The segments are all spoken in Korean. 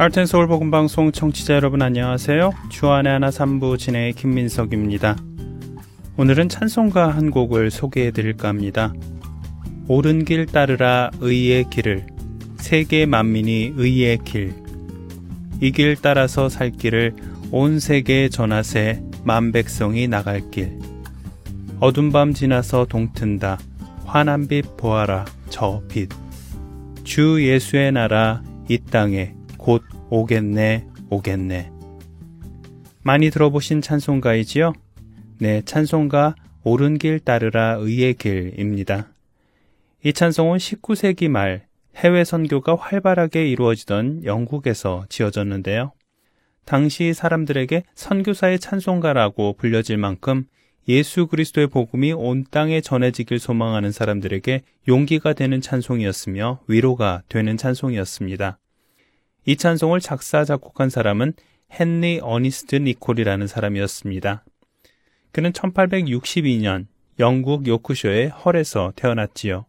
하트앤서울 복음 방송 청취자 여러분 안녕하세요. 주안의 하나 3부 진행의 김민석입니다. 오늘은 찬송가 한 곡을 소개해 드릴까 합니다. 옳은 길 따르라 의의 길을 세계 만민이 의의 길 이 길 따라서 살 길을 온 세계에 전하세 만 백성이 나갈 길 어둠 밤 지나서 동튼다 환한 빛 보아라 저 빛 주 예수의 나라 이 땅에 곧 오겠네, 오겠네. 많이 들어보신 찬송가이지요? 네, 찬송가 옳은 길 따르라 의의 길입니다. 이 찬송은 19세기 말 해외 선교가 활발하게 이루어지던 영국에서 지어졌는데요. 당시 사람들에게 선교사의 찬송가라고 불려질 만큼 예수 그리스도의 복음이 온 땅에 전해지길 소망하는 사람들에게 용기가 되는 찬송이었으며 위로가 되는 찬송이었습니다. 이 찬송을 작사, 작곡한 사람은 헨리 어니스트 니콜이라는 사람이었습니다. 그는 1862년 영국 요크쇼의 헐에서 태어났지요.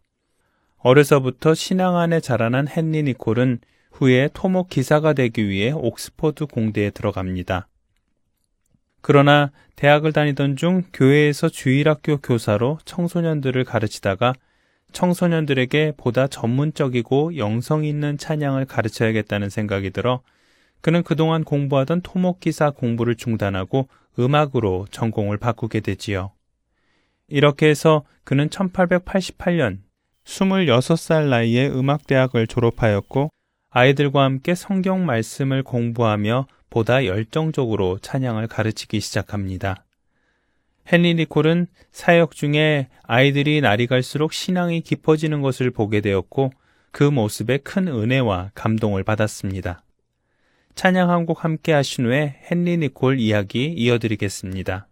어려서부터 신앙 안에 자라난 헨리 니콜은 후에 토목 기사가 되기 위해 옥스퍼드 공대에 들어갑니다. 그러나 대학을 다니던 중 교회에서 주일학교 교사로 청소년들을 가르치다가 청소년들에게 보다 전문적이고 영성 있는 찬양을 가르쳐야겠다는 생각이 들어 그는 그동안 공부하던 토목기사 공부를 중단하고 음악으로 전공을 바꾸게 되지요. 이렇게 해서 그는 1888년 26살 나이에 음악대학을 졸업하였고 아이들과 함께 성경 말씀을 공부하며 보다 열정적으로 찬양을 가르치기 시작합니다. 헨리 니콜은 사역 중에 아이들이 날이 갈수록 신앙이 깊어지는 것을 보게 되었고 그 모습에 큰 은혜와 감동을 받았습니다. 찬양 한 곡 함께 하신 후에 헨리 니콜 이야기 이어드리겠습니다.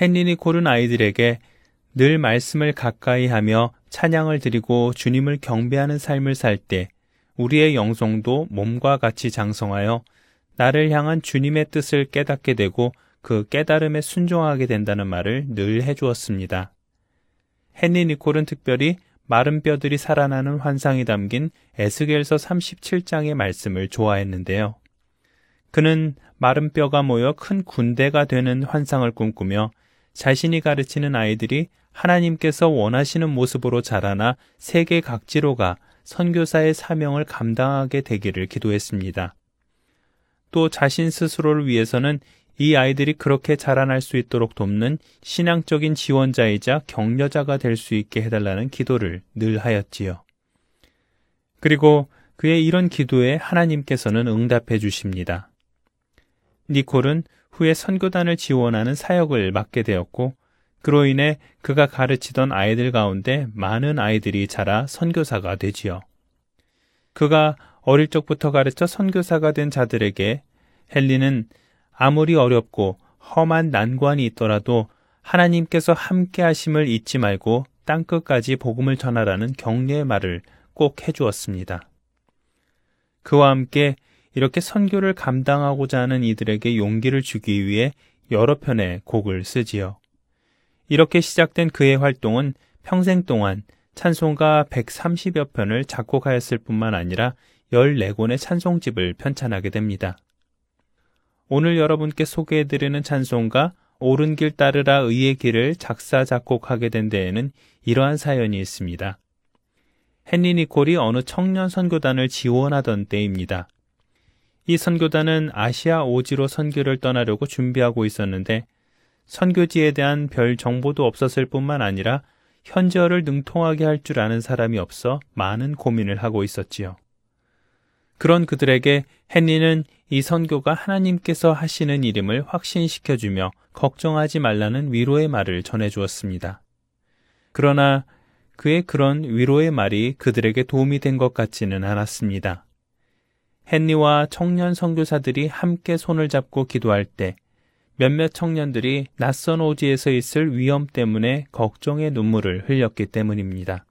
헨리 니콜은 아이들에게 늘 말씀을 가까이 하며 찬양을 드리고 주님을 경배하는 삶을 살 때 우리의 영성도 몸과 같이 장성하여 나를 향한 주님의 뜻을 깨닫게 되고 그 깨달음에 순종하게 된다는 말을 늘 해주었습니다. 헨리 니콜은 특별히 마른 뼈들이 살아나는 환상이 담긴 에스겔서 37장의 말씀을 좋아했는데요. 그는 마른 뼈가 모여 큰 군대가 되는 환상을 꿈꾸며 자신이 가르치는 아이들이 하나님께서 원하시는 모습으로 자라나 세계 각지로 가 선교사의 사명을 감당하게 되기를 기도했습니다. 또 자신 스스로를 위해서는 이 아이들이 그렇게 자라날 수 있도록 돕는 신앙적인 지원자이자 격려자가 될 수 있게 해달라는 기도를 늘 하였지요. 그리고 그의 이런 기도에 하나님께서는 응답해 주십니다. 니콜은 후에 선교단을 지원하는 사역을 맡게 되었고 그로 인해 그가 가르치던 아이들 가운데 많은 아이들이 자라 선교사가 되지요. 그가 어릴 적부터 가르쳐 선교사가 된 자들에게 헨리는 아무리 어렵고 험한 난관이 있더라도 하나님께서 함께 하심을 잊지 말고 땅끝까지 복음을 전하라는 격려의 말을 꼭 해주었습니다. 그와 함께 이렇게 선교를 감당하고자 하는 이들에게 용기를 주기 위해 여러 편의 곡을 쓰지요. 이렇게 시작된 그의 활동은 평생 동안 찬송가 130여 편을 작곡하였을 뿐만 아니라 14권의 찬송집을 편찬하게 됩니다. 오늘 여러분께 소개해드리는 찬송가 옳은 길 따르라 의의 길을 작사 작곡하게 된 데에는 이러한 사연이 있습니다. 헨리 니콜이 어느 청년 선교단을 지원하던 때입니다. 이 선교단은 아시아 오지로 선교를 떠나려고 준비하고 있었는데 선교지에 대한 별 정보도 없었을 뿐만 아니라 현지어를 능통하게 할 줄 아는 사람이 없어 많은 고민을 하고 있었지요. 그런 그들에게 헨리는 이 선교가 하나님께서 하시는 이름을 확신시켜주며 걱정하지 말라는 위로의 말을 전해주었습니다. 그러나 그의 그런 위로의 말이 그들에게 도움이 된 것 같지는 않았습니다. 헨리와 청년 선교사들이 함께 손을 잡고 기도할 때 몇몇 청년들이 낯선 오지에서 있을 위험 때문에 걱정의 눈물을 흘렸기 때문입니다.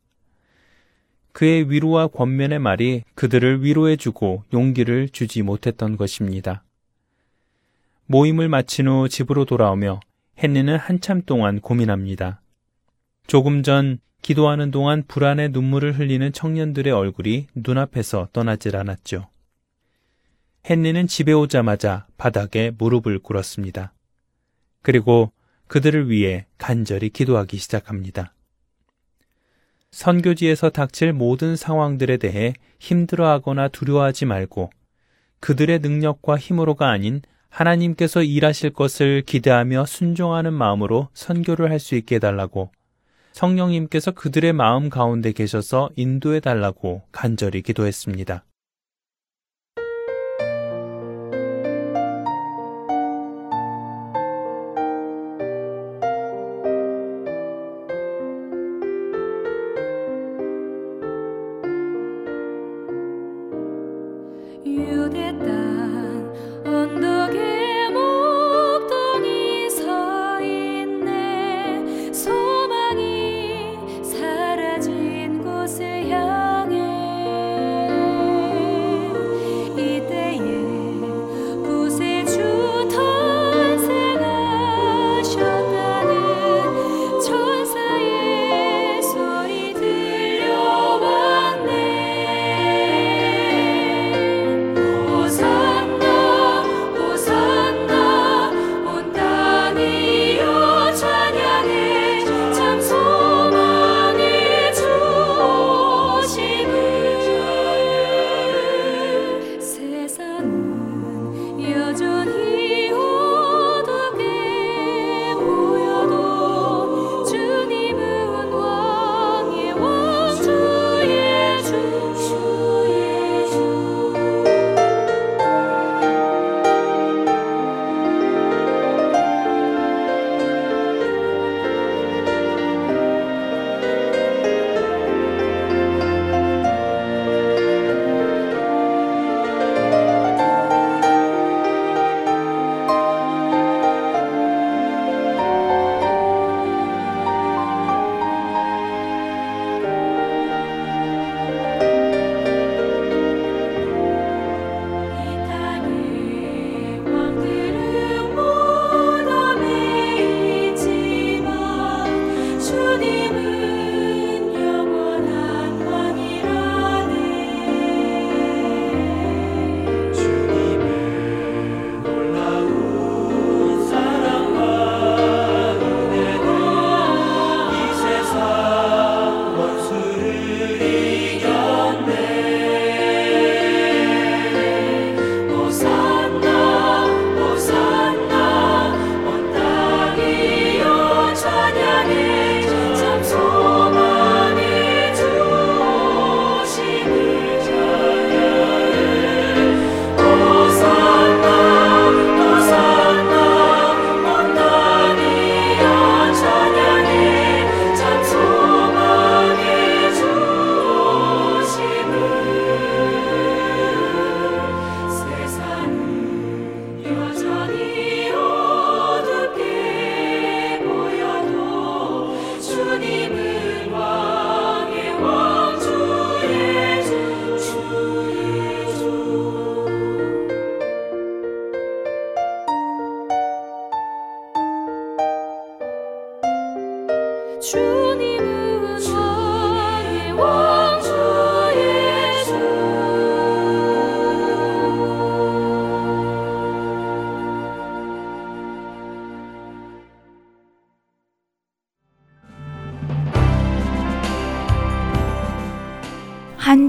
그의 위로와 권면의 말이 그들을 위로해주고 용기를 주지 못했던 것입니다. 모임을 마친 후 집으로 돌아오며 헨리는 한참 동안 고민합니다. 조금 전 기도하는 동안 불안의 눈물을 흘리는 청년들의 얼굴이 눈앞에서 떠나질 않았죠. 헨리는 집에 오자마자 바닥에 무릎을 꿇었습니다. 그리고 그들을 위해 간절히 기도하기 시작합니다. 선교지에서 닥칠 모든 상황들에 대해 힘들어하거나 두려워하지 말고 그들의 능력과 힘으로가 아닌 하나님께서 일하실 것을 기대하며 순종하는 마음으로 선교를 할 수 있게 해달라고 성령님께서 그들의 마음 가운데 계셔서 인도해 달라고 간절히 기도했습니다.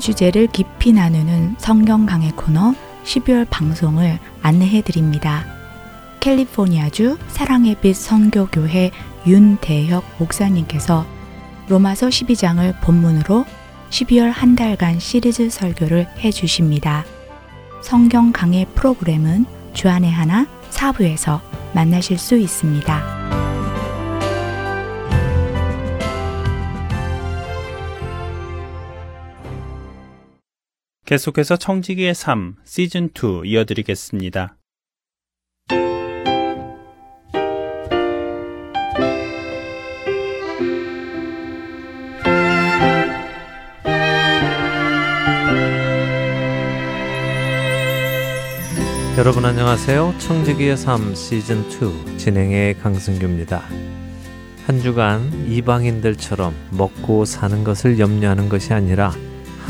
주제를 깊이 나누는 성경 강의 코너 12월 방송을 안내해 드립니다. 캘리포니아주 사랑의 빛 선교교회 윤대혁 목사님께서 로마서 12장을 본문으로 12월 한 달간 시리즈 설교를 해 주십니다. 성경 강의 프로그램은 주안의 하나 사부에서 만나실 수 있습니다. 계속해서 청지기의 삶 시즌 2 이어드리겠습니다. 여러분 안녕하세요. 청지기의 삶 시즌 2 진행의 강승규입니다. 한 주간 이방인들처럼 먹고 사는 것을 염려하는 것이 아니라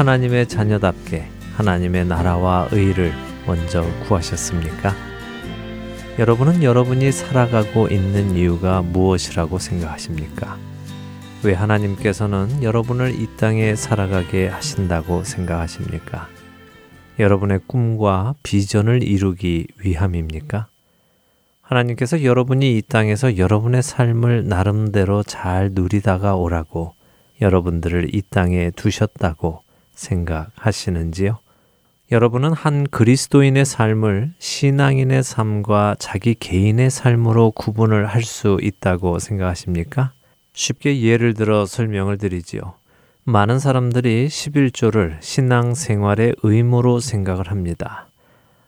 하나님의 자녀답게 하나님의 나라와 의를 먼저 구하셨습니까? 여러분은 여러분이 살아가고 있는 이유가 무엇이라고 생각하십니까? 왜 하나님께서는 여러분을 이 땅에 살아가게 하신다고 생각하십니까? 여러분의 꿈과 비전을 이루기 위함입니까? 하나님께서 여러분이 이 땅에서 여러분의 삶을 나름대로 잘 누리다가 오라고 여러분들을 이 땅에 두셨다고 생각하시는지요? 여러분은 한 그리스도인의 삶을 신앙인의 삶과 자기 개인의 삶으로 구분을 할 수 있다고 생각하십니까? 쉽게 예를 들어 설명을 드리지요. 많은 사람들이 11조를 신앙 생활의 의무로 생각을 합니다.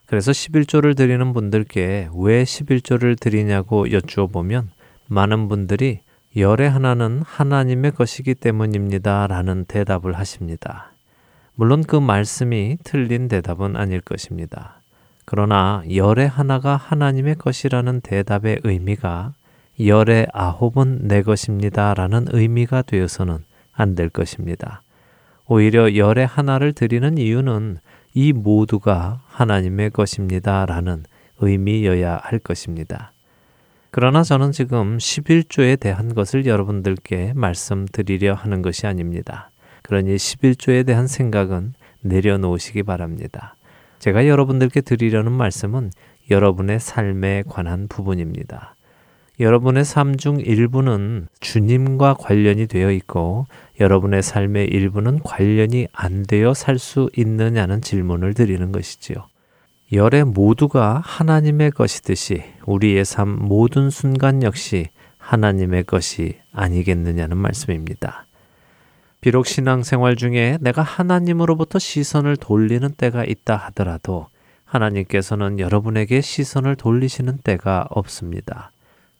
그래서 11조를 드리는 분들께 왜 11조를 드리냐고 여쭈어 보면 많은 분들이 열의 하나는 하나님의 것이기 때문입니다. 라는 대답을 하십니다. 물론 그 말씀이 틀린 대답은 아닐 것입니다. 그러나 열의 하나가 하나님의 것이라는 대답의 의미가 열의 아홉은 내 것입니다. 라는 의미가 되어서는 안 될 것입니다. 오히려 열의 하나를 드리는 이유는 이 모두가 하나님의 것입니다. 라는 의미여야 할 것입니다. 그러나 저는 지금 11조에 대한 것을 여러분들께 말씀드리려 하는 것이 아닙니다. 그러니 11조에 대한 생각은 내려놓으시기 바랍니다. 제가 여러분들께 드리려는 말씀은 여러분의 삶에 관한 부분입니다. 여러분의 삶 중 일부는 주님과 관련이 되어 있고 여러분의 삶의 일부는 관련이 안 되어 살 수 있느냐는 질문을 드리는 것이지요. 열의 모두가 하나님의 것이듯이 우리의 삶 모든 순간 역시 하나님의 것이 아니겠느냐는 말씀입니다. 비록 신앙생활 중에 내가 하나님으로부터 시선을 돌리는 때가 있다 하더라도 하나님께서는 여러분에게 시선을 돌리시는 때가 없습니다.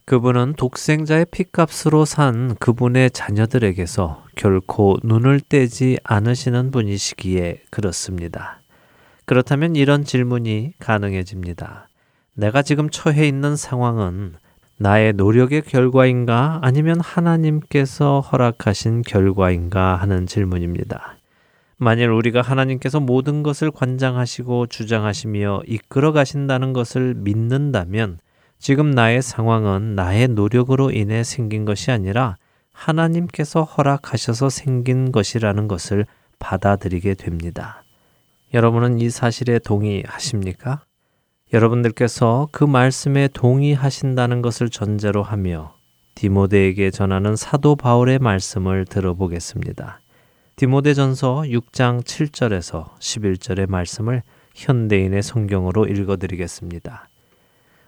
그분은 독생자의 피값으로 산 그분의 자녀들에게서 결코 눈을 떼지 않으시는 분이시기에 그렇습니다. 그렇다면 이런 질문이 가능해집니다. 내가 지금 처해 있는 상황은 나의 노력의 결과인가 아니면 하나님께서 허락하신 결과인가 하는 질문입니다. 만일 우리가 하나님께서 모든 것을 관장하시고 주장하시며 이끌어 가신다는 것을 믿는다면 지금 나의 상황은 나의 노력으로 인해 생긴 것이 아니라 하나님께서 허락하셔서 생긴 것이라는 것을 받아들이게 됩니다. 여러분은 이 사실에 동의하십니까? 여러분들께서 그 말씀에 동의하신다는 것을 전제로 하며 디모데에게 전하는 사도 바울의 말씀을 들어보겠습니다. 디모데전서 6장 7절에서 11절의 말씀을 현대인의 성경으로 읽어드리겠습니다.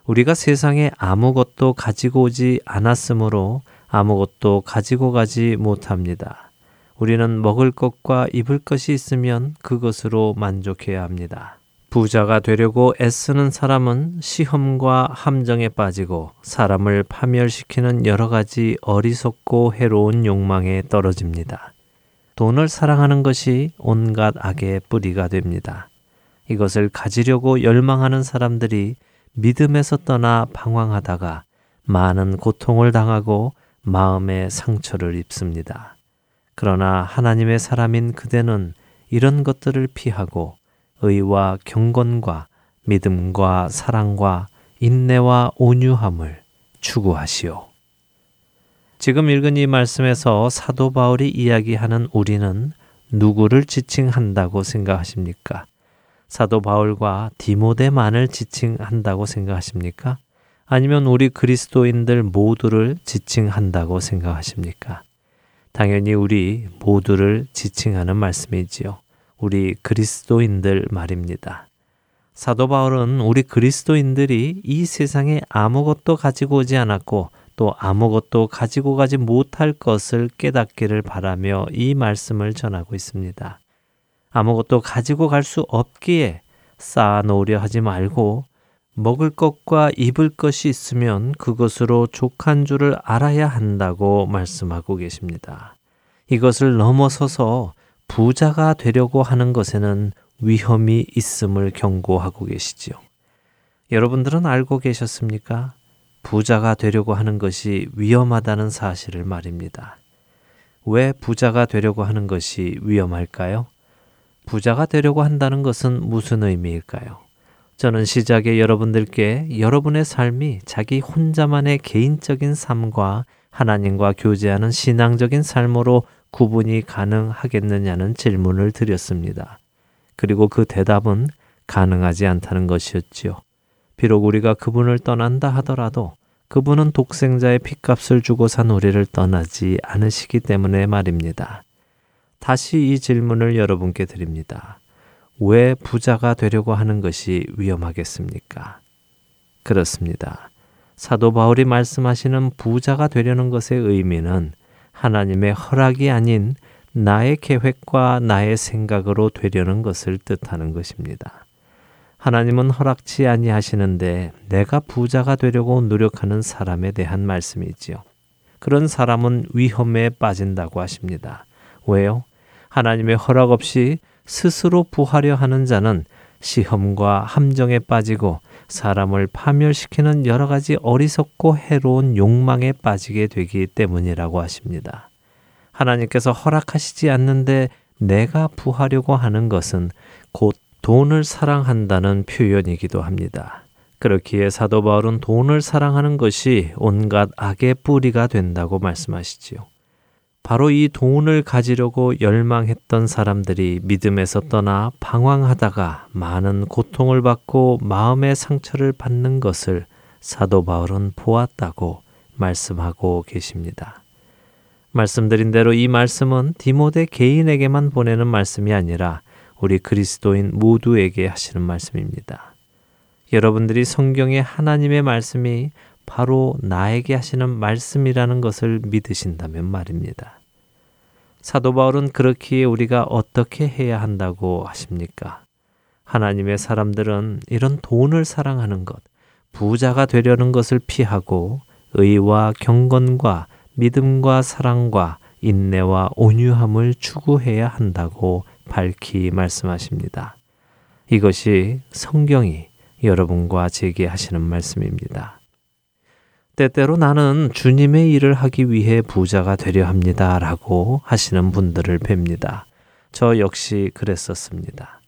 우리가 세상에 아무것도 가지고 오지 않았으므로 아무것도 가지고 가지 못합니다. 우리는 먹을 것과 입을 것이 있으면 그것으로 만족해야 합니다. 부자가 되려고 애쓰는 사람은 시험과 함정에 빠지고 사람을 파멸시키는 여러 가지 어리석고 해로운 욕망에 떨어집니다. 돈을 사랑하는 것이 온갖 악의 뿌리가 됩니다. 이것을 가지려고 열망하는 사람들이 믿음에서 떠나 방황하다가 많은 고통을 당하고 마음의 상처를 입습니다. 그러나 하나님의 사람인 그대는 이런 것들을 피하고 의와 경건과 믿음과 사랑과 인내와 온유함을 추구하시오. 지금 읽은 이 말씀에서 사도 바울이 이야기하는 우리는 누구를 지칭한다고 생각하십니까? 사도 바울과 디모데만을 지칭한다고 생각하십니까? 아니면 우리 그리스도인들 모두를 지칭한다고 생각하십니까? 당연히 우리 모두를 지칭하는 말씀이지요. 우리 그리스도인들 말입니다. 사도 바울은 우리 그리스도인들이 이 세상에 아무것도 가지고 오지 않았고 또 아무것도 가지고 가지 못할 것을 깨닫기를 바라며 이 말씀을 전하고 있습니다. 아무것도 가지고 갈 수 없기에 쌓아 놓으려 하지 말고 먹을 것과 입을 것이 있으면 그것으로 족한 줄을 알아야 한다고 말씀하고 계십니다. 이것을 넘어서서 부자가 되려고 하는 것에는 위험이 있음을 경고하고 계시지요. 여러분들은 알고 계셨습니까? 부자가 되려고 하는 것이 위험하다는 사실을 말입니다. 왜 부자가 되려고 하는 것이 위험할까요? 부자가 되려고 한다는 것은 무슨 의미일까요? 저는 시작에 여러분들께 여러분의 삶이 자기 혼자만의 개인적인 삶과 하나님과 교제하는 신앙적인 삶으로 구분이 가능하겠느냐는 질문을 드렸습니다. 그리고 그 대답은 가능하지 않다는 것이었지요. 비록 우리가 그분을 떠난다 하더라도 그분은 독생자의 핏값을 주고 산 우리를 떠나지 않으시기 때문에 말입니다. 다시 이 질문을 여러분께 드립니다. 왜 부자가 되려고 하는 것이 위험하겠습니까? 그렇습니다. 사도 바울이 말씀하시는 부자가 되려는 것의 의미는 하나님의 허락이 아닌 나의 계획과 나의 생각으로 되려는 것을 뜻하는 것입니다. 하나님은 허락치 아니하시는데 내가 부자가 되려고 노력하는 사람에 대한 말씀이지요. 그런 사람은 위험에 빠진다고 하십니다. 왜요? 하나님의 허락 없이 스스로 부하려 하는 자는 시험과 함정에 빠지고 사람을 파멸시키는 여러 가지 어리석고 해로운 욕망에 빠지게 되기 때문이라고 하십니다. 하나님께서 허락하시지 않는데 내가 부하려고 하는 것은 곧 돈을 사랑한다는 표현이기도 합니다. 그렇기에 사도 바울은 돈을 사랑하는 것이 온갖 악의 뿌리가 된다고 말씀하시지요. 바로 이 돈을 가지려고 열망했던 사람들이 믿음에서 떠나 방황하다가 많은 고통을 받고 마음의 상처를 받는 것을 사도 바울은 보았다고 말씀하고 계십니다. 말씀드린 대로 이 말씀은 디모데 개인에게만 보내는 말씀이 아니라 우리 그리스도인 모두에게 하시는 말씀입니다. 여러분들이 성경의 하나님의 말씀이 바로 나에게 하시는 말씀이라는 것을 믿으신다면 말입니다. 사도 바울은 그렇기에 우리가 어떻게 해야 한다고 하십니까? 하나님의 사람들은 이런 돈을 사랑하는 것, 부자가 되려는 것을 피하고 의와 경건과 믿음과 사랑과 인내와 온유함을 추구해야 한다고 밝히 말씀하십니다. 이것이 성경이 여러분과 제게 하시는 말씀입니다. 때때로 나는 주님의 일을 하기 위해 부자가 되려 합니다. 라고 하시는 분들을 뵙니다. 저 역시 그랬었습니다.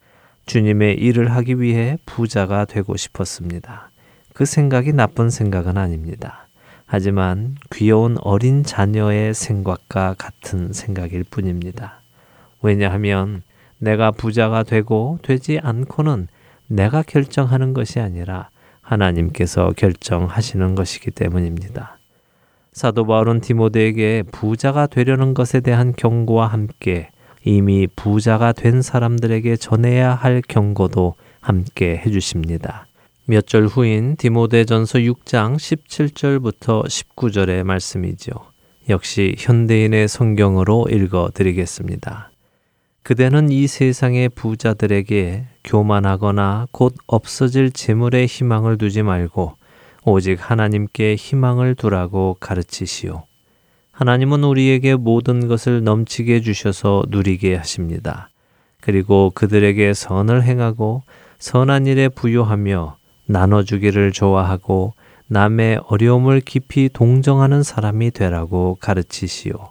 주님의 일을 하기 위해 부자가 되고 싶었습니다. 그 생각이 나쁜 생각은 아닙니다. 하지만 귀여운 어린 자녀의 생각과 같은 생각일 뿐입니다. 왜냐하면 내가 부자가 되고 되지 않고는 내가 결정하는 것이 아니라 하나님께서 결정하시는 것이기 때문입니다. 사도 바울은 디모데에게 부자가 되려는 것에 대한 경고와 함께 이미 부자가 된 사람들에게 전해야 할 경고도 함께 해주십니다. 몇 절 후인 디모데전서 6장 17절부터 19절의 말씀이죠. 역시 현대인의 성경으로 읽어 드리겠습니다. 그대는 이 세상의 부자들에게 교만하거나 곧 없어질 재물에 희망을 두지 말고 오직 하나님께 희망을 두라고 가르치시오. 하나님은 우리에게 모든 것을 넘치게 주셔서 누리게 하십니다. 그리고 그들에게 선을 행하고 선한 일에 부여하며 나눠주기를 좋아하고 남의 어려움을 깊이 동정하는 사람이 되라고 가르치시오.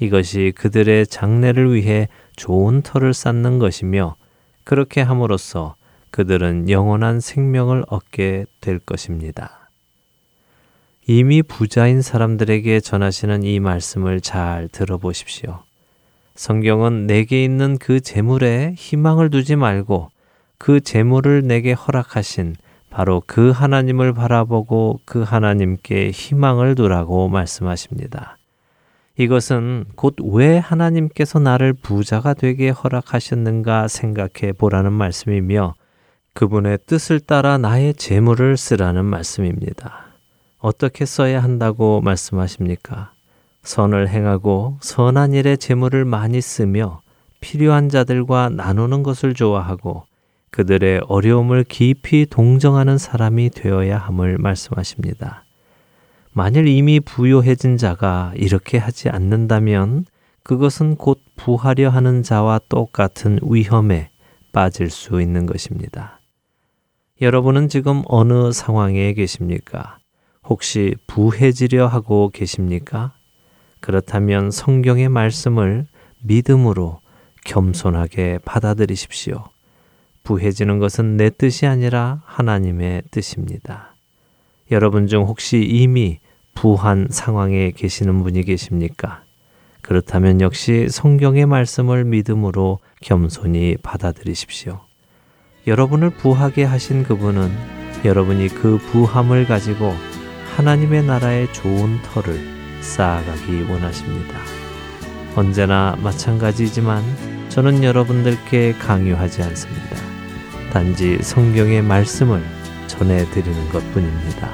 이것이 그들의 장래를 위해 좋은 터를 쌓는 것이며 그렇게 함으로써 그들은 영원한 생명을 얻게 될 것입니다. 이미 부자인 사람들에게 전하시는 이 말씀을 잘 들어보십시오. 성경은 내게 있는 그 재물에 희망을 두지 말고 그 재물을 내게 허락하신 바로 그 하나님을 바라보고 그 하나님께 희망을 두라고 말씀하십니다. 이것은 곧 왜 하나님께서 나를 부자가 되게 허락하셨는가 생각해 보라는 말씀이며 그분의 뜻을 따라 나의 재물을 쓰라는 말씀입니다. 어떻게 써야 한다고 말씀하십니까? 선을 행하고 선한 일에 재물을 많이 쓰며 필요한 자들과 나누는 것을 좋아하고 그들의 어려움을 깊이 동정하는 사람이 되어야 함을 말씀하십니다. 만일 이미 부요해진 자가 이렇게 하지 않는다면 그것은 곧 부하려 하는 자와 똑같은 위험에 빠질 수 있는 것입니다. 여러분은 지금 어느 상황에 계십니까? 혹시 부해지려 하고 계십니까? 그렇다면 성경의 말씀을 믿음으로 겸손하게 받아들이십시오. 부해지는 것은 내 뜻이 아니라 하나님의 뜻입니다. 여러분 중 혹시 이미 부한 상황에 계시는 분이 계십니까? 그렇다면 역시 성경의 말씀을 믿음으로 겸손히 받아들이십시오. 여러분을 부하게 하신 그분은 여러분이 그 부함을 가지고 하나님의 나라의 좋은 터를 쌓아가기 원하십니다. 언제나 마찬가지지만 저는 여러분들께 강요하지 않습니다. 단지 성경의 말씀을 전해드리는 것 뿐입니다.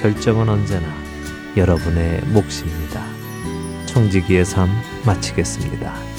결정은 언제나 여러분의 몫입니다. 청지기의 삶 마치겠습니다.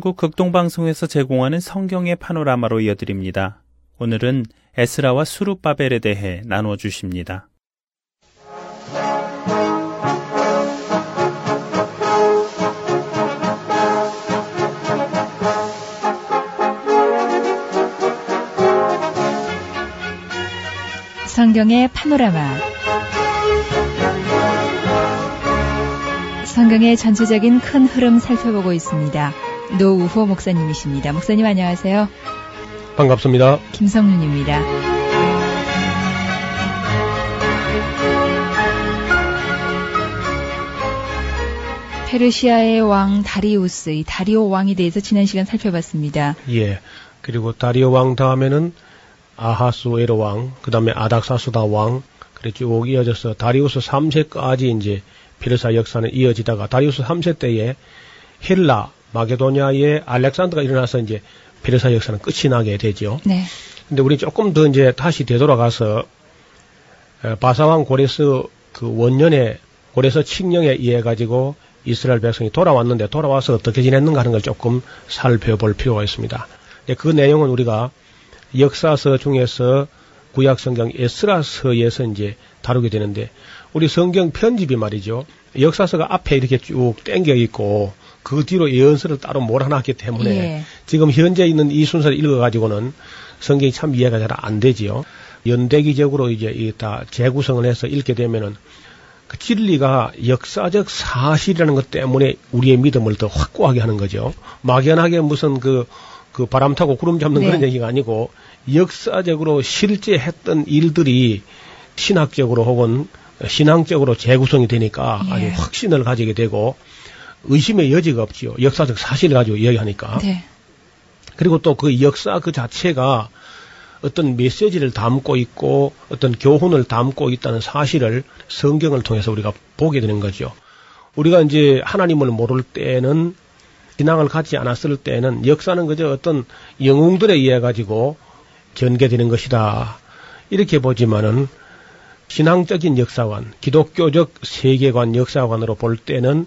한국 극동방송에서 제공하는 성경의 파노라마로 이어드립니다. 오늘은 에스라와 수르바벨에 대해 나누어 주십니다. 성경의 파노라마 성경의 전체적인 큰 흐름 살펴보고 있습니다. 노우호 목사님이십니다. 목사님 안녕하세요. 반갑습니다. 김성윤입니다. 페르시아의 왕 다리우스, 이 다리오 왕에 대해서 지난 시간 살펴봤습니다. 예. 그리고 다리오 왕 다음에는 아하수에로 왕, 그 다음에 아닥사수다 왕, 그래 쭉 이어져서 다리우스 3세까지 이제 페르사 역사는 이어지다가 다리우스 3세 때에 헬라, 마게도냐의 알렉산드가 일어나서 이제 페르사 역사는 끝이 나게 되죠. 네. 근데 우리 조금 더 이제 다시 되돌아가서 바사왕 고레스 그 원년에 고레스 칙령에 의해 가지고 이스라엘 백성이 돌아왔는데 돌아와서 어떻게 지냈는가 하는 걸 조금 살펴볼 필요가 있습니다. 그 내용은 우리가 역사서 중에서 구약 성경 에스라서에서 이제 다루게 되는데 우리 성경 편집이 말이죠. 역사서가 앞에 이렇게 쭉 땡겨 있고 그 뒤로 예언서를 따로 몰아놨기 때문에 예. 지금 현재 있는 이 순서를 읽어가지고는 성경이 참 이해가 잘 안 되지요. 연대기적으로 이제 이 다 재구성을 해서 읽게 되면은 그 진리가 역사적 사실이라는 것 때문에 우리의 믿음을 더 확고하게 하는 거죠. 막연하게 무슨 그, 그 바람 타고 구름 잡는 네. 그런 얘기가 아니고 역사적으로 실제 했던 일들이 신학적으로 혹은 신앙적으로 재구성이 되니까 예. 아주 확신을 가지게 되고 의심의 여지가 없지요. 역사적 사실을 가지고 이야기하니까. 네. 그리고 또 그 역사 그 자체가 어떤 메시지를 담고 있고 어떤 교훈을 담고 있다는 사실을 성경을 통해서 우리가 보게 되는 거죠. 우리가 이제 하나님을 모를 때는 신앙을 갖지 않았을 때는 역사는 그저 어떤 영웅들에 의해 가지고 전개되는 것이다. 이렇게 보지만은 신앙적인 역사관, 기독교적 세계관 역사관으로 볼 때는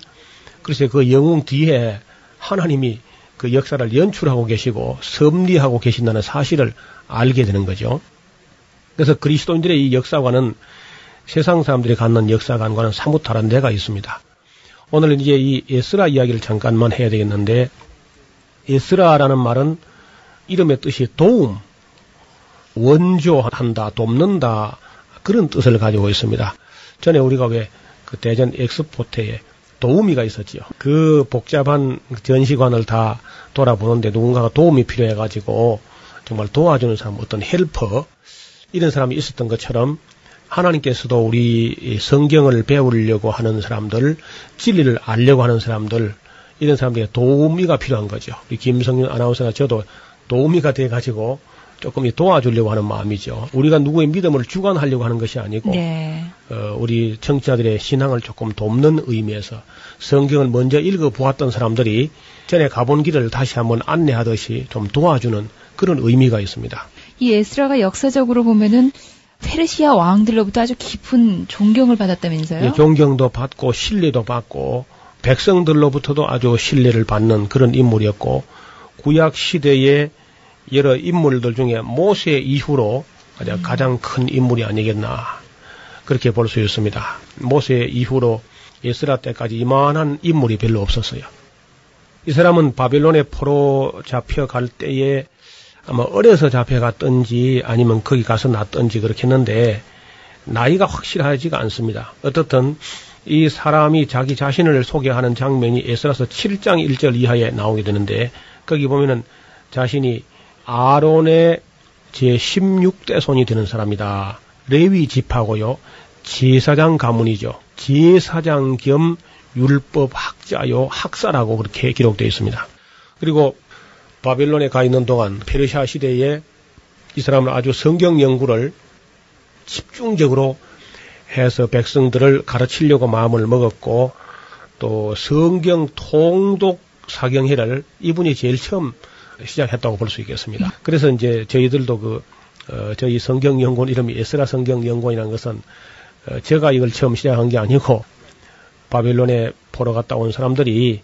글쎄 그 영웅 뒤에 하나님이 그 역사를 연출하고 계시고 섭리하고 계신다는 사실을 알게 되는 거죠. 그래서 그리스도인들의 이 역사관은 세상 사람들이 갖는 역사관과는 사뭇 다른 데가 있습니다. 오늘 이제 이 에스라 이야기를 잠깐만 해야 되겠는데 에스라라는 말은 이름의 뜻이 도움, 원조한다, 돕는다 그런 뜻을 가지고 있습니다. 전에 우리가 왜 그 대전 엑스포 테에 도우미가 있었지요. 그 복잡한 전시관을 다 돌아보는데 누군가가 도움이 필요해가지고 정말 도와주는 사람, 어떤 헬퍼, 이런 사람이 있었던 것처럼 하나님께서도 우리 성경을 배우려고 하는 사람들, 진리를 알려고 하는 사람들, 이런 사람들에게 도우미가 필요한 거죠. 우리 김성윤 아나운서가 저도 도우미가 돼가지고 조금 도와주려고 하는 마음이죠. 우리가 누구의 믿음을 주관하려고 하는 것이 아니고 네. 어, 우리 청취자들의 신앙을 조금 돕는 의미에서 성경을 먼저 읽어 보았던 사람들이 전에 가본 길을 다시 한번 안내하듯이 좀 도와주는 그런 의미가 있습니다. 이 에스라가 역사적으로 보면은 페르시아 왕들로부터 아주 깊은 존경을 받았다면서요? 예, 존경도 받고 신뢰도 받고 백성들로부터도 아주 신뢰를 받는 그런 인물이었고 구약 시대에 여러 인물들 중에 모세 이후로 가장, 음. 가장 큰 인물이 아니겠나 그렇게 볼 수 있습니다. 모세 이후로 에스라 때까지 이만한 인물이 별로 없었어요. 이 사람은 바빌론의 포로 잡혀갈 때에 아마 어려서 잡혀갔던지 아니면 거기 가서 났던지 그렇게 했는데 나이가 확실하지가 않습니다. 어떻든 이 사람이 자기 자신을 소개하는 장면이 에스라서 7장 1절 이하에 나오게 되는데 거기 보면은 자신이 아론의 제 16대 손이 되는 사람이다. 레위 집하고요. 제사장 가문이죠. 제사장 겸 율법 학자요 학사라고 그렇게 기록되어 있습니다. 그리고 바벨론에 가 있는 동안 페르시아 시대에 이 사람은 아주 성경 연구를 집중적으로 해서 백성들을 가르치려고 마음을 먹었고 또 성경 통독 사경회를 이분이 제일 처음 시작했다고 볼 수 있겠습니다. 그래서 이제 저희들도 그 어, 저희 성경 연구원 이름이 에스라 성경 연구원이라는 것은 어, 제가 이걸 처음 시작한 게 아니고 바벨론에 보러 갔다 온 사람들이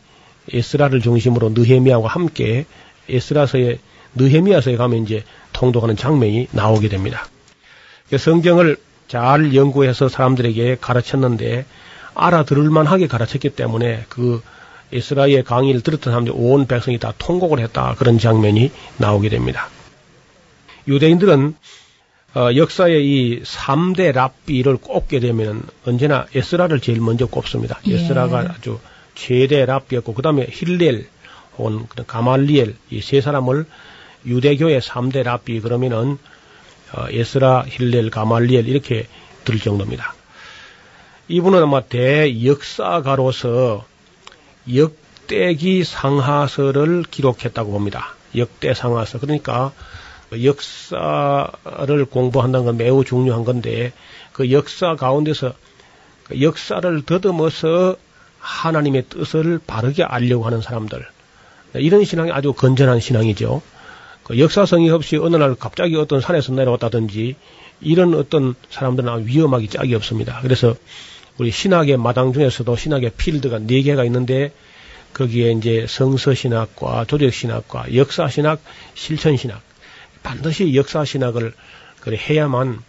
에스라를 중심으로 느헤미야와 함께 에스라서의 느헤미야서에 가면 이제 통독하는 장면이 나오게 됩니다. 성경을 잘 연구해서 사람들에게 가르쳤는데 알아들을 만하게 가르쳤기 때문에 그 에스라의 강의를 들었던 사람들이 온 백성이 다 통곡을 했다 그런 장면이 나오게 됩니다. 유대인들은 어, 역사의 이 3대 랍비를 꼽게 되면 언제나 에스라를 제일 먼저 꼽습니다. 예. 에스라가 아주 최대 랍비였고 그 다음에 힐렐 혹은 가말리엘 이 세 사람을 유대교의 3대 랍비 그러면은 어, 에스라, 힐렐, 가말리엘 이렇게 들 정도입니다. 이분은 아마 대역사가로서 역대기 상하서를 기록했다고 봅니다. 역대 상하서. 그러니까 역사를 공부한다는 건 매우 중요한 건데 그 역사 가운데서 그 역사를 더듬어서 하나님의 뜻을 바르게 알려고 하는 사람들. 이런 신앙이 아주 건전한 신앙이죠. 그 역사성이 없이 어느 날 갑자기 어떤 산에서 내려왔다든지 이런 어떤 사람들은 위험하기 짝이 없습니다. 그래서 우리 신학의 마당 중에서도 신학의 필드가 네 개가 있는데 거기에 이제 성서신학과 조력신학과 역사신학, 실천신학 반드시 역사신학을 그래 해야만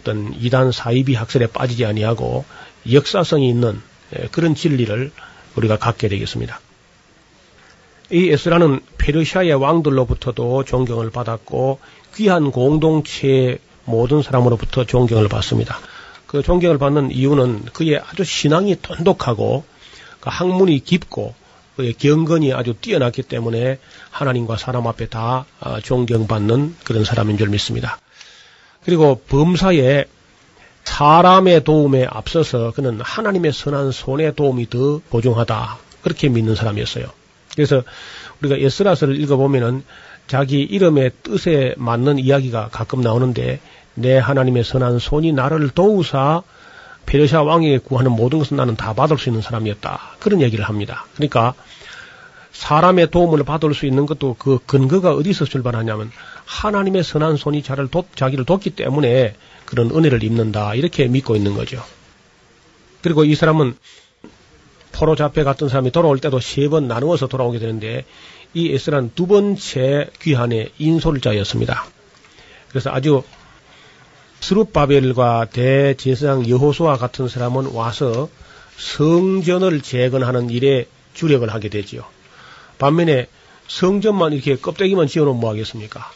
어떤 이단 사이비 학설에 빠지지 아니하고 역사성이 있는 예, 그런 진리를 우리가 갖게 되겠습니다. 이 에스라는 페르시아의 왕들로부터도 존경을 받았고 귀한 공동체의 모든 사람으로부터 존경을 받습니다. 그 존경을 받는 이유는 그의 아주 신앙이 돈독하고 그 학문이 깊고 그의 경건이 아주 뛰어났기 때문에 하나님과 사람 앞에 다 아, 존경받는 그런 사람인 줄 믿습니다. 그리고 범사에 사람의 도움에 앞서서 그는 하나님의 선한 손의 도움이 더 보중하다. 그렇게 믿는 사람이었어요. 그래서 우리가 에스라서를 읽어보면은 자기 이름의 뜻에 맞는 이야기가 가끔 나오는데 내 하나님의 선한 손이 나를 도우사 페르시아 왕에게 구하는 모든 것은 나는 다 받을 수 있는 사람이었다. 그런 얘기를 합니다. 그러니까 사람의 도움을 받을 수 있는 것도 그 근거가 어디서 출발하냐면 하나님의 선한 손이 자를 도, 자기를 돕기 때문에 그런 은혜를 입는다. 이렇게 믿고 있는 거죠. 그리고 이 사람은 포로 잡혀 갔던 사람이 돌아올 때도 세 번 나누어서 돌아오게 되는데 이 에스라는 두 번째 귀한의 인솔자였습니다. 그래서 아주 스룹바벨과 대제사장 여호수아 같은 사람은 와서 성전을 재건하는 일에 주력을 하게 되지요. 반면에 성전만 이렇게 껍데기만 지어놓으면 뭐 하겠습니까?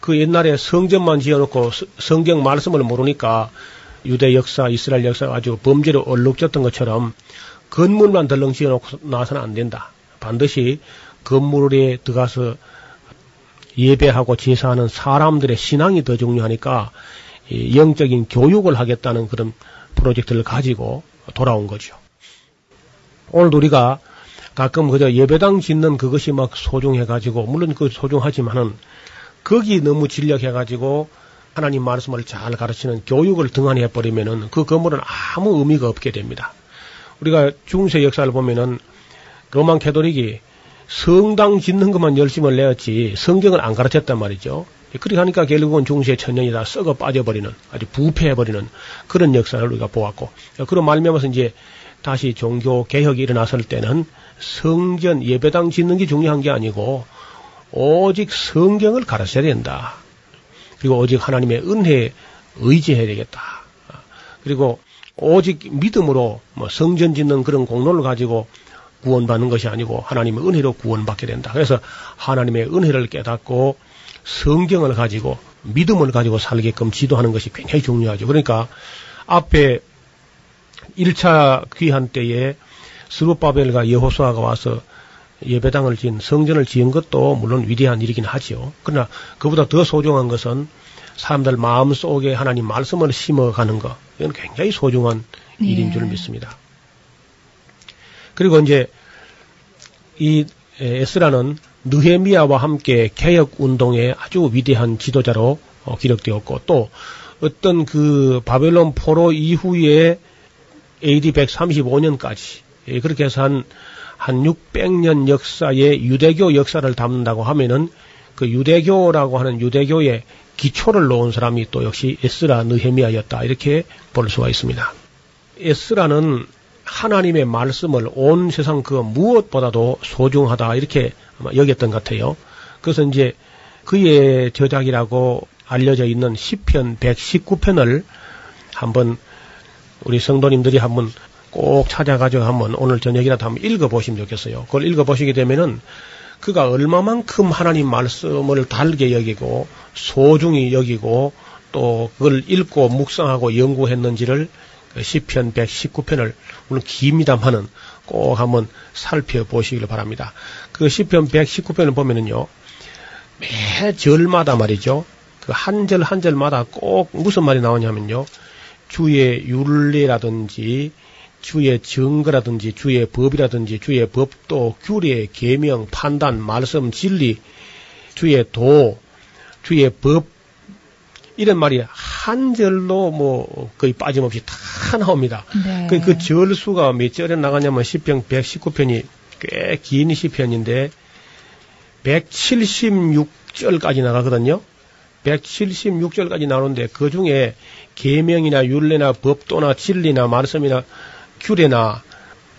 그 옛날에 성전만 지어놓고 성경 말씀을 모르니까 유대 역사, 이스라엘 역사가 아주 범죄로 얼룩졌던 것처럼 건물만 덜렁 지어놓고 나서는 안 된다. 반드시 건물에 들어가서 예배하고 제사하는 사람들의 신앙이 더 중요하니까 영적인 교육을 하겠다는 그런 프로젝트를 가지고 돌아온 거죠. 오늘도 우리가 가끔 그저 예배당 짓는 그것이 막 소중해가지고, 물론 그 소중하지만은, 거기 너무 진력해가지고, 하나님 말씀을 잘 가르치는 교육을 등한해버리면은 그 건물은 아무 의미가 없게 됩니다. 우리가 중세 역사를 보면은, 로만 캐도릭이 성당 짓는 것만 열심을 내었지, 성경을 안 가르쳤단 말이죠. 그렇게 하니까 결국은 중세 천년이 다 썩어 빠져버리는, 아주 부패해버리는 그런 역사를 우리가 보았고, 그런 말미암아서 이제 다시 종교 개혁이 일어났을 때는 성전 예배당 짓는 게 중요한 게 아니고 오직 성경을 가르쳐야 된다. 그리고 오직 하나님의 은혜에 의지해야 되겠다. 그리고 오직 믿음으로 뭐 성전 짓는 그런 공로를 가지고 구원받는 것이 아니고 하나님의 은혜로 구원받게 된다. 그래서 하나님의 은혜를 깨닫고 성경을 가지고 믿음을 가지고 살게끔 지도하는 것이 굉장히 중요하죠. 그러니까 앞에 1차 귀한 때에 스루바벨과 여호수아가 와서 예배당을 지은 성전을 지은 것도 물론 위대한 일이긴 하지요. 그러나 그보다 더 소중한 것은 사람들 마음 속에 하나님 말씀을 심어가는 것. 이건 굉장히 소중한 네. 일인 줄 믿습니다. 그리고 이제 이 에스라는 느헤미야와 함께 개혁 운동의 아주 위대한 지도자로 어, 기록되었고 또 어떤 그 바벨론 포로 이후에 AD 135년까지 예, 그렇게 해서 한, 한 600년 역사의 유대교 역사를 담는다고 하면은 그 유대교라고 하는 유대교의 기초를 놓은 사람이 또 역시 에스라 느헤미야였다 이렇게 볼 수가 있습니다. 에스라는 하나님의 말씀을 온 세상 그 무엇보다도 소중하다 이렇게 여겼던 것 같아요. 그래서 이제 그의 저작이라고 알려져 있는 시편 119편을 한번 우리 성도님들이 한번 꼭 찾아가지고 한번 오늘 저녁이라도 한번 읽어보시면 좋겠어요. 그걸 읽어보시게 되면은 그가 얼마만큼 하나님 말씀을 달게 여기고 소중히 여기고 또 그걸 읽고 묵상하고 연구했는지를 그 시편 119편을 물론 깁니다만은 꼭 한번 살펴보시길 바랍니다. 그 시편 119편을 보면은요 매 절마다 말이죠 그 한 절 한 절마다 꼭 무슨 말이 나오냐면요 주의 율례라든지 주의 증거라든지 주의 법이라든지 주의 법도 규례 계명 판단 말씀 진리 주의 도 주의 법 이런 말이 한 절로 뭐 거의 빠짐없이 다 나옵니다. 네. 그, 그 절수가 몇 절에 나가냐면 시편 119편이 꽤 긴 시편인데 176절까지 나가거든요. 176절까지 나오는데 그 중에 계명이나 율례나 법도나 진리나 말씀이나 규례나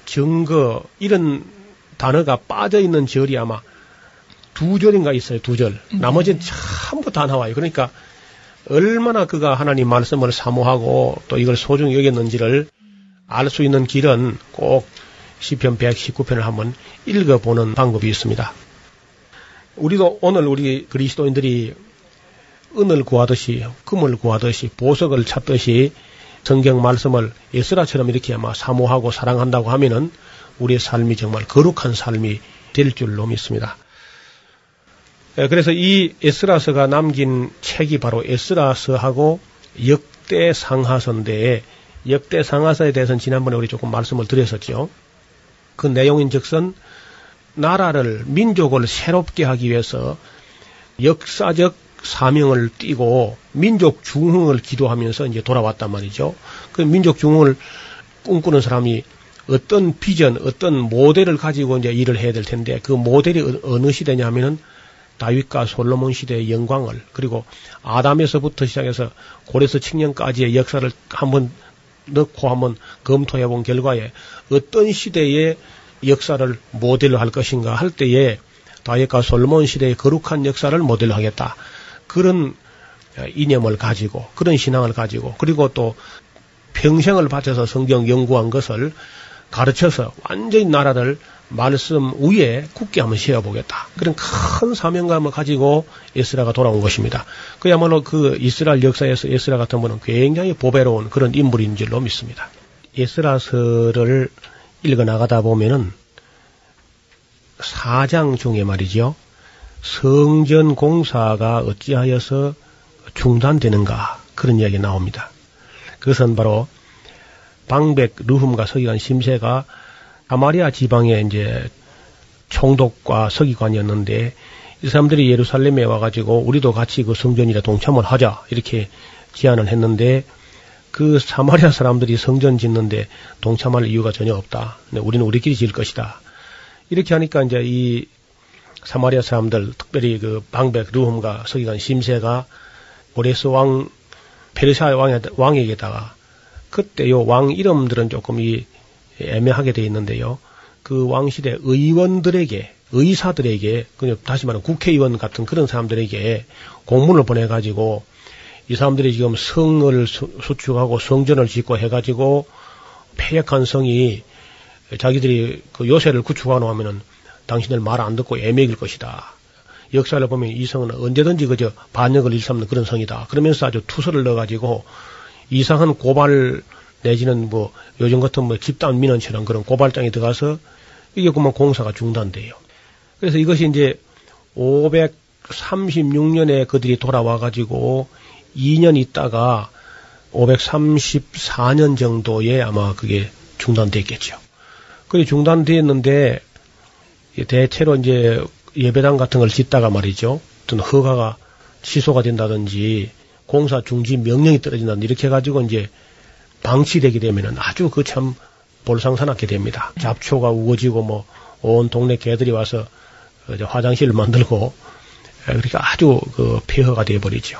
증거 이런 단어가 빠져 있는 절이 아마 두 절인가 있어요. 두 절. 네. 나머지는 전부 다 나와요. 그러니까 얼마나 그가 하나님 말씀을 사모하고 또 이걸 소중히 여겼는지를 알 수 있는 길은 꼭 시편 119편을 한번 읽어보는 방법이 있습니다. 우리도 오늘 우리 그리스도인들이 은을 구하듯이 금을 구하듯이 보석을 찾듯이 성경 말씀을 예스라처럼 이렇게 아마 사모하고 사랑한다고 하면은 우리의 삶이 정말 거룩한 삶이 될 줄로 믿습니다. 예, 그래서 이 에스라서가 남긴 책이 바로 에스라서하고 역대 상하서인데 역대 상하서에 대해서는 지난번에 우리 조금 말씀을 드렸었죠. 그 내용인 즉슨 나라를 민족을 새롭게 하기 위해서 역사적 사명을 띠고 민족 중흥을 기도하면서 이제 돌아왔단 말이죠. 그 민족 중흥을 꿈꾸는 사람이 어떤 비전, 어떤 모델을 가지고 이제 일을 해야 될 텐데 그 모델이 어느 시대냐면은 다윗과 솔로몬 시대의 영광을 그리고 아담에서부터 시작해서 고레스 칙년까지의 역사를 한번 넣고 한번 검토해 본 결과에 어떤 시대의 역사를 모델로 할 것인가 할 때에 다윗과 솔로몬 시대의 거룩한 역사를 모델로 하겠다. 그런 이념을 가지고 그런 신앙을 가지고 그리고 또 평생을 바쳐서 성경 연구한 것을 가르쳐서 완전히 나라를 말씀 위에 굳게 한번 세워보겠다. 그런 큰 사명감을 가지고 에스라가 돌아온 것입니다. 그야말로 그 이스라엘 역사에서 에스라 같은 분은 굉장히 보배로운 그런 인물인 줄로 믿습니다. 에스라서를 읽어 나가다 보면은 사장 중에 말이죠. 성전 공사가 어찌하여서 중단되는가 그런 이야기 나옵니다. 그것은 바로 방백 르훔과 서기관 심세가 아마리아 지방의 이제 총독과 서기관이었는데 이 사람들이 예루살렘에 와가지고 우리도 같이 그 성전이라 동참을 하자 이렇게 제안을 했는데 그 사마리아 사람들이 성전 짓는데 동참할 이유가 전혀 없다. 우리는 우리끼리 지을 것이다. 이렇게 하니까 이제 이 사마리아 사람들, 특별히 그 방백 르훔과 서기관 심세가 오레스 왕, 페르시아 왕에게다가 그때 요 왕 이름들은 조금 이 애매하게 돼 있는데요. 그 왕실의 의원들에게 의사들에게 그냥 다시 말하면 국회의원 같은 그런 사람들에게 공문을 보내 가지고 이 사람들이 지금 성을 수축하고 성전을 짓고 해 가지고 폐역한 성이 자기들이 그 요새를 구축하노 하면은 당신들 말 안 듣고 애매일 것이다. 역사를 보면 이 성은 언제든지 그저 반역을 일삼는 그런 성이다. 그러면서 아주 투서를 넣어가지고 이상한 고발 내지는 뭐 요즘 같은 뭐 집단 민원처럼 그런 고발장이 들어가서 이게 그만 공사가 중단돼요. 그래서 이것이 이제 536년에 그들이 돌아와 가지고 2년 있다가 534년 정도에 아마 그게 중단됐겠죠. 그게 중단됐는데 대체로 이제 예배당 같은 걸 짓다가 말이죠. 어떤 허가가 취소가 된다든지 공사 중지 명령이 떨어진다든지 이렇게 해가지고 이제 방치되게 되면은 아주 그 참 볼상사납게 됩니다. 잡초가 우거지고 뭐 온 동네 개들이 와서 화장실을 만들고 그러니까 아주 그 폐허가 되어버리죠.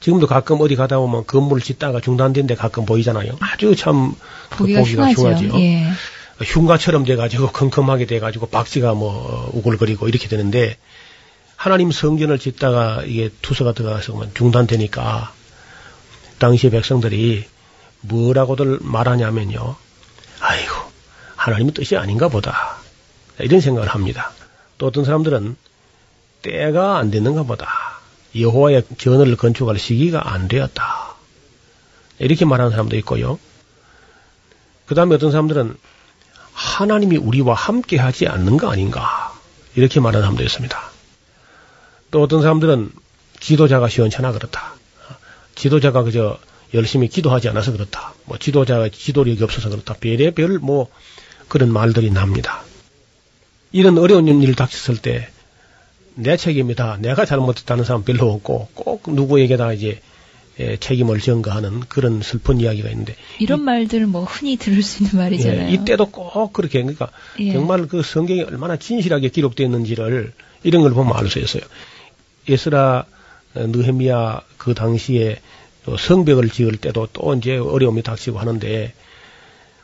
지금도 가끔 어디 가다 보면 건물 짓다가 중단된 데 가끔 보이잖아요. 아주 참 보기가, 그 보기가. 흉하죠. 예. 흉가처럼 돼가지고 컴컴하게 돼가지고 박쥐가 뭐 우글거리고 이렇게 되는데 하나님 성전을 짓다가 이게 투서가 들어가서 중단되니까 당시 백성들이 뭐라고들 말하냐면요. 아이고 하나님의 뜻이 아닌가 보다. 이런 생각을 합니다. 또 어떤 사람들은 때가 안 됐는가 보다. 여호와의 전을 건축할 시기가 안 되었다. 이렇게 말하는 사람도 있고요. 그 다음에 어떤 사람들은 하나님이 우리와 함께 하지 않는 거 아닌가. 이렇게 말하는 사람도 있습니다. 또 어떤 사람들은 지도자가 시원찮아 그렇다. 지도자가 그저 열심히 기도하지 않아서 그렇다. 뭐 지도자가 지도력이 없어서 그렇다. 별의별 뭐 그런 말들이 납니다. 이런 어려운 일을 닥쳤을 때 내 책임이다. 내가 잘못했다는 사람 별로 없고 꼭 누구에게다 이제 예, 책임을 전가하는 그런 슬픈 이야기가 있는데 이런 이, 말들 뭐 흔히 들을 수 있는 말이잖아요. 예, 이때도 꼭 그렇게 그러니까 예. 정말 그 성경이 얼마나 진실하게 기록되어 있는지를 이런 걸 보면 알 수 있어요. 예스라 느헤미야 그 당시에 성벽을 지을 때도 또 이제 어려움이 닥치고 하는데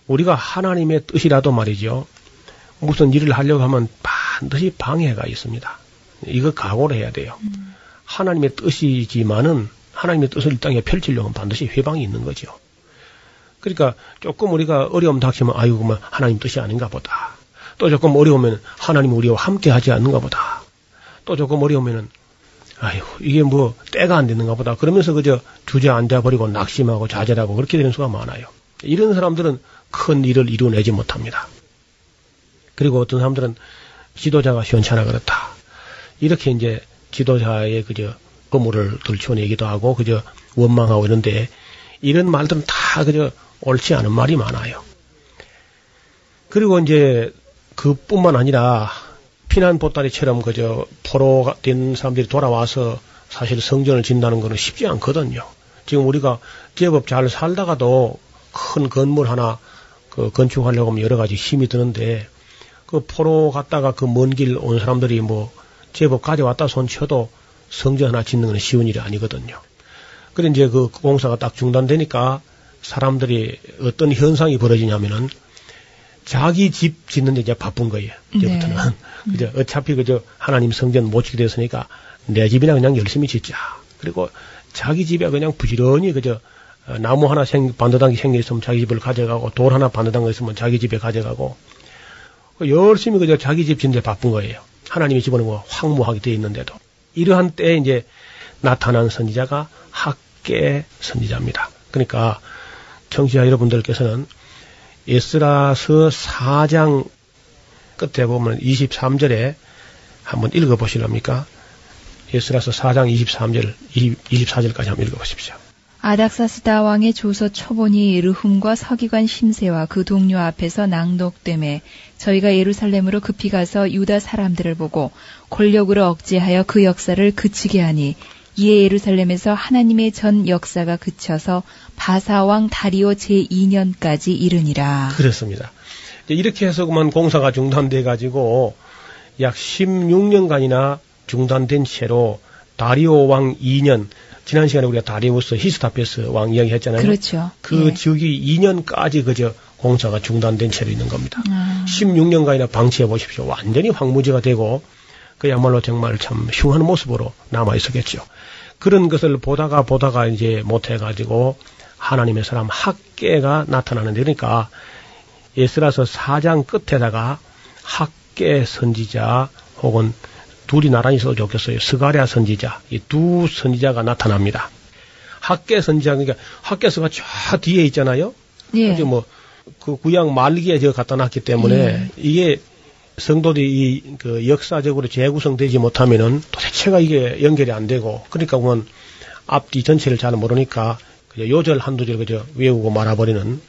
우리가 하나님의 뜻이라도 말이죠. 무슨 일을 하려고 하면 반드시 방해가 있습니다. 이거 각오를 해야 돼요. 음. 하나님의 뜻이지만은 하나님의 뜻을 땅에 펼치려면 반드시 회방이 있는 거죠. 그러니까 조금 우리가 어려움 닥치면 아이고 뭐 하나님 뜻이 아닌가 보다. 또 조금 어려우면 하나님 우리와 함께 하지 않는가 보다. 또 조금 어려우면은 아이고 이게 뭐 때가 안 되는가 보다. 그러면서 그저 주저앉아 버리고 낙심하고 좌절하고 그렇게 되는 수가 많아요. 이런 사람들은 큰 일을 이루어내지 못합니다. 그리고 어떤 사람들은 지도자가 시원찮아 그렇다. 이렇게 이제 지도자의 그저 건물을 들춰내기도 하고 그저 원망하고 이런데 이런 말들은 다 그저 옳지 않은 말이 많아요. 그리고 이제 그뿐만 아니라 피난 보따리처럼 그저 포로가 된 사람들이 돌아와서 사실 성전을 짓는다는 거는 쉽지 않거든요. 지금 우리가 제법 잘 살다가도 큰 건물 하나 그 건축하려고 하면 여러 가지 힘이 드는데 그 포로 갔다가 그 먼 길 온 사람들이 뭐 제법 가져왔다 손 쳐도 성전 하나 짓는 건 쉬운 일이 아니거든요. 그래 이제 그 공사가 딱 중단되니까 사람들이 어떤 현상이 벌어지냐면은 자기 집 짓는 데 이제 바쁜 거예요. 이제부터는. 네. 그죠. 어차피 그저 하나님 성전 못 짓게 됐으니까 내 집이나 그냥 열심히 짓자. 그리고 자기 집에 그냥 부지런히 그저 어, 나무 하나 생, 반도당이 생겨 있으면 자기 집을 가져가고 돌 하나 반도당 있으면 자기 집에 가져가고 그 열심히 그저 자기 집 짓는 데 바쁜 거예요. 하나님의 집은 뭐 황무하게 되어 있는데도 이러한 때에 이제 나타난 선지자가 학계 선지자입니다. 그러니까 청취자 여러분들께서는 에스라서 4장 끝에 보면 23절에 한번 읽어 보실랍니까? 에스라서 4장 23절, 24절까지 한번 읽어 보십시오. 아닥사스다 왕의 조서 초본이 르훔과 서기관 심세와 그 동료 앞에서 낭독됨에 저희가 예루살렘으로 급히 가서 유다 사람들을 보고 권력으로 억제하여 그 역사를 그치게 하니 이에 예루살렘에서 하나님의 전 역사가 그쳐서 바사왕 다리오 제2년까지 이르니라. 그렇습니다. 이렇게 해서 그만 공사가 중단돼 가지고 약 16년간이나 중단된 채로 다리오 왕 2년 지난 시간에 우리가 다리우스 히스타페스 왕 이야기 했잖아요. 그렇죠. 그 예. 즉위 2년까지 그저 공사가 중단된 채로 있는 겁니다. 아. 16년간이나 방치해 보십시오. 완전히 황무지가 되고 그야말로 정말 참 흉한 모습으로 남아 있었겠죠. 그런 것을 보다가 보다가 이제 못해 가지고 하나님의 사람 학개가 나타나는데 그러니까 에스라서 4장 끝에다가 학개 선지자 혹은 둘이 나란히 있어도 좋겠어요. 스가랴 선지자, 이 두 선지자가 나타납니다. 학계 선지자, 그러니까 학계서가 쫙 뒤에 있잖아요. 예. 아주 뭐, 그 구약 말기에 제가 갖다 놨기 때문에 예. 이게 성도들이 그 역사적으로 재구성되지 못하면은 도대체가 이게 연결이 안 되고 그러니까 보면 앞뒤 전체를 잘 모르니까 그저 요절 한두 절 그저 외우고 말아버리는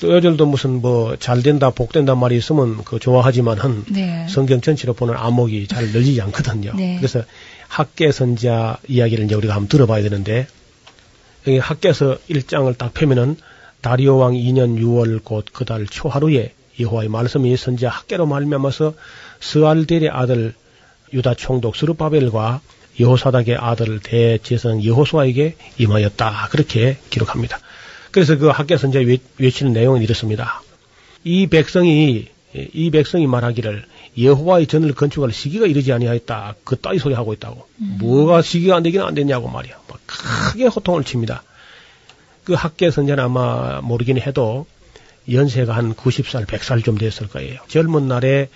또 요절도 무슨 뭐 잘 된다 복된다 말이 있으면 그 좋아하지만은 네. 성경 전체로 보는 암흑이 잘 늘리지 않거든요. 네. 그래서 학계 선자 이야기를 이제 우리가 한번 들어봐야 되는데 여기 학계에서 1장을 딱 펴면은 다리오 왕 2년 6월 곧 그 달 초하루에 여호와의 말씀이 선지자 학계로 말미암아서 스알델의 아들 유다 총독 스루바벨과 여호사닥의 아들 대제사장 여호수아에게 임하였다. 그렇게 기록합니다. 그래서 그 학계 선제 외치는 내용은 이렇습니다. 이 백성이 이 백성이 말하기를 여호와의 전을 건축할 시기가 이르지 아니하였다. 그 따위 소리 하고 있다고. 음. 뭐가 시기가 안 되기는 안 됐냐고 말이야. 막 크게 호통을 칩니다. 그 학계 선제는 아마 모르긴 해도 연세가 한 90살, 100살 좀 됐을 거예요. 젊은 날에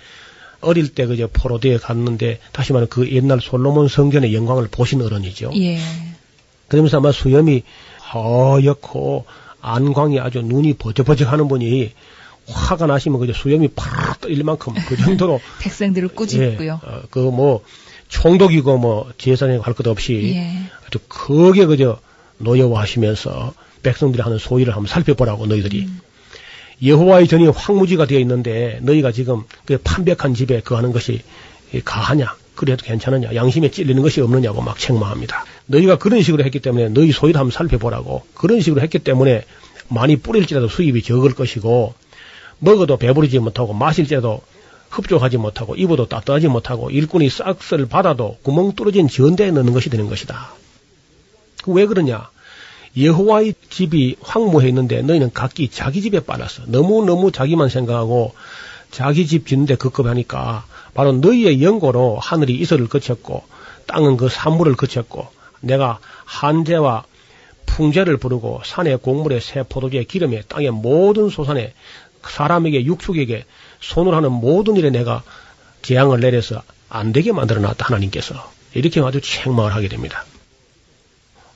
어릴 때 그저 포로대에 갔는데 다시 말하면 그 옛날 솔로몬 성전의 영광을 보신 어른이죠. 예. 그러면서 아마 수염이 허옇고 안광이 아주 눈이 버쩍버쩍 하는 분이 화가 나시면 그저 수염이 팍 떠일 만큼 그 정도로 백성들을 꾸짖고요. 예, 어, 그뭐 총독이고 뭐 제사장이 할것 없이 예. 아주 크게 그저 노여워하시면서 백성들이 하는 소위를 한번 살펴보라고 너희들이 음. 여호와의 전이 황무지가 되어 있는데 너희가 지금 그 판백한 집에 거하는 것이 가하냐? 그래도 괜찮으냐? 양심에 찔리는 것이 없느냐고 막 책망합니다. 너희가 그런 식으로 했기 때문에 너희 소위를 한번 살펴보라고 그런 식으로 했기 때문에 많이 뿌릴지라도 수입이 적을 것이고 먹어도 배부르지 못하고 마실지라도 흡족하지 못하고 입어도 따뜻하지 못하고 일꾼이 싹쓸 받아도 구멍 뚫어진 전대에 넣는 것이 되는 것이다. 왜 그러냐? 여호와의 집이 황무해 있는데 너희는 각기 자기 집에 빨았어. 너무너무 자기만 생각하고 자기 집 짓는데 급급하니까 바로 너희의 연고로 하늘이 이슬을 거쳤고 땅은 그 산물을 거쳤고 내가 한재와 풍재를 부르고 산의 곡물에 새 포도주의 기름에 땅의 모든 소산에 사람에게 육축에게 손을 하는 모든 일에 내가 재앙을 내려서 안 되게 만들어 놨다 하나님께서 이렇게 아주 책망을 하게 됩니다.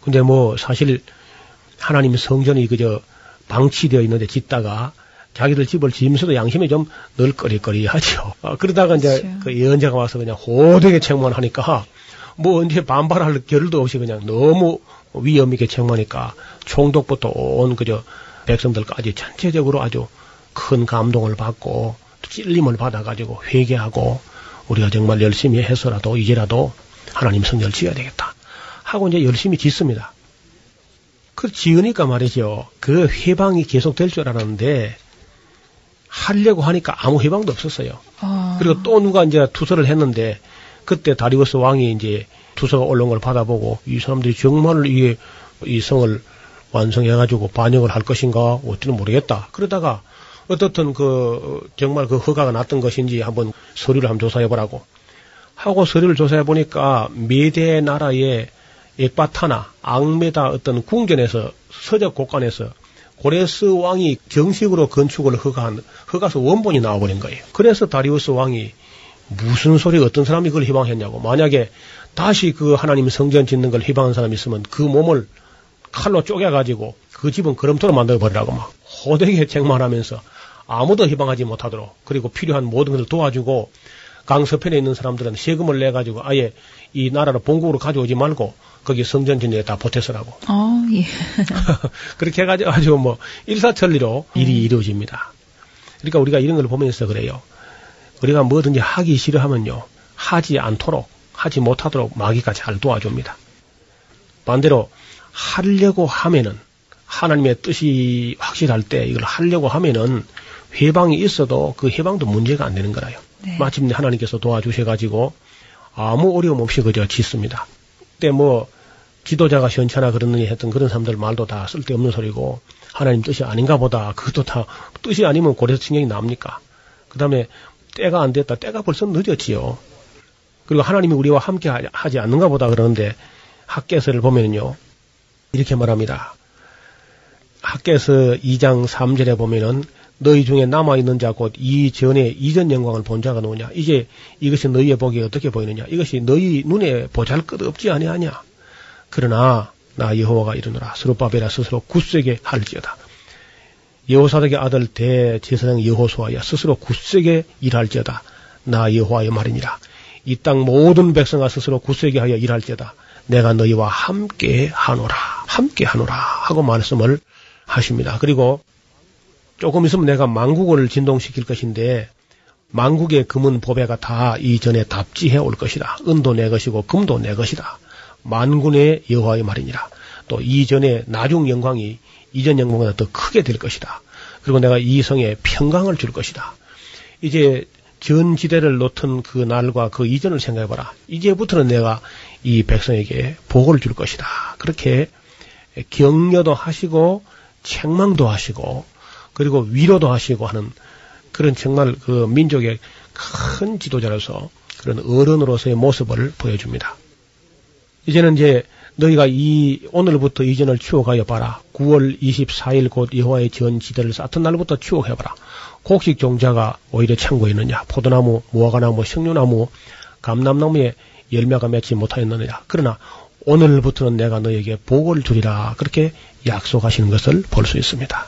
근데 뭐 사실 하나님 성전이 그저 방치되어 있는데 짓다가 자기들 집을 지으면서도 양심이 좀 늘 꺼리꺼리하죠. 어, 그러다가 이제 그렇죠. 그 예언자가 와서 그냥 호되게 책만 하니까 뭐 언제 반발할 겨를도 없이 그냥 너무 위험 있게 책망하니까 총독부터 온 그저 백성들까지 전체적으로 아주 큰 감동을 받고 찔림을 받아가지고 회개하고 우리가 정말 열심히 해서라도 이제라도 하나님 성전을 지어야 되겠다 하고 이제 열심히 짓습니다. 그 지으니까 말이죠. 그 해방이 계속 될 줄 알았는데 하려고 하니까 아무 해방도 없었어요. 아. 그리고 또 누가 이제 투서를 했는데 그때 다리우스 왕이 이제 투서가 올라온 걸 받아보고 이 사람들이 정말 이게 이 성을 완성해가지고 반영을 할 것인가 어찌는 모르겠다. 그러다가 어떻든 그 정말 그 허가가 났던 것인지 한번 서류를 한번 조사해보라고 하고 서류를 조사해 보니까 메대 나라의 엑바타나 앙메다 어떤 궁전에서 서적 곳간에서 고레스 왕이 정식으로 건축을 허가한 허가서 원본이 나와버린 거예요. 그래서 다리우스 왕이 무슨 소리 어떤 사람이 그걸 희망했냐고 만약에 다시 그 하나님 성전 짓는 걸 희망한 사람이 있으면 그 몸을 칼로 쪼개가지고 그 집은 그럼토로 만들어버리라고 막 호되게 책망하면서 아무도 희망하지 못하도록 그리고 필요한 모든 것을 도와주고 강서편에 있는 사람들은 세금을 내가지고 아예 이 나라를 본국으로 가져오지 말고 거기 성전 진리에 다 보태서라고. 어, 예. 그렇게 해가지고 아주 뭐 일사천리로 일이 음. 이루어집니다. 그러니까 우리가 이런 걸 보면서 그래요. 우리가 뭐든지 하기 싫어하면요. 하지 않도록, 하지 못하도록 마귀가 잘 도와줍니다. 반대로 하려고 하면은 하나님의 뜻이 확실할 때 이걸 하려고 하면은 회방이 있어도 그 회방도 문제가 안 되는 거라요. 네. 마침내 하나님께서 도와주셔가지고 아무 어려움 없이 그저 짓습니다. 그때 뭐 지도자가 시원찮아 그러느니 했던 그런 사람들 말도 다 쓸데없는 소리고 하나님 뜻이 아닌가 보다 그것도 다 뜻이 아니면 고래서 칭령이 납니까? 그 다음에 때가 안 됐다. 때가 벌써 늦었지요. 그리고 하나님이 우리와 함께 하지 않는가 보다 그러는데 학계서를 보면요. 이렇게 말합니다. 학계서 2장 3절에 보면은 너희 중에 남아있는 자 곧 이 전에 이전 영광을 본 자가 누구냐? 이제 이것이 너희의 보기에 어떻게 보이느냐? 이것이 너희 눈에 보잘 것 없지 아니하냐? 그러나 나 여호와가 이르노라. 스룹바벨아 스스로 굳세게 할지어다. 여호사닥의 아들 대제사장 여호수아야 스스로 굳세게 일할지어다. 나 여호와의 말이니라. 이 땅 모든 백성아 스스로 굳세게 하여 일할지어다. 내가 너희와 함께 하노라. 함께 하노라 하고 말씀을 하십니다. 그리고 조금 있으면 내가 망국을 진동시킬 것인데 망국의 금은 보배가 다 이전에 답지해 올 것이다. 은도 내 것이고 금도 내 것이다. 만군의 여호와의 말이니라. 또 이전에 나중 영광이 이전 영광보다 더 크게 될 것이다. 그리고 내가 이 성에 평강을 줄 것이다. 이제 전 지대를 놓던 그 날과 그 이전을 생각해봐라. 이제부터는 내가 이 백성에게 복을 줄 것이다. 그렇게 격려도 하시고 책망도 하시고 그리고 위로도 하시고 하는 그런 정말 그 민족의 큰 지도자로서 그런 어른으로서의 모습을 보여줍니다. 이제는 이제 너희가 이 오늘부터 이전을 추억하여 봐라. 9월 24일 곧 여호와의 전 지대를 쌓던 날부터 추억해 봐라. 곡식 종자가 오히려 창고에 있느냐? 포도나무, 무화과나무, 석류나무, 감남나무에 열매가 맺지 못하였느냐? 그러나 오늘부터는 내가 너에게 복을 주리라. 그렇게 약속하시는 것을 볼 수 있습니다.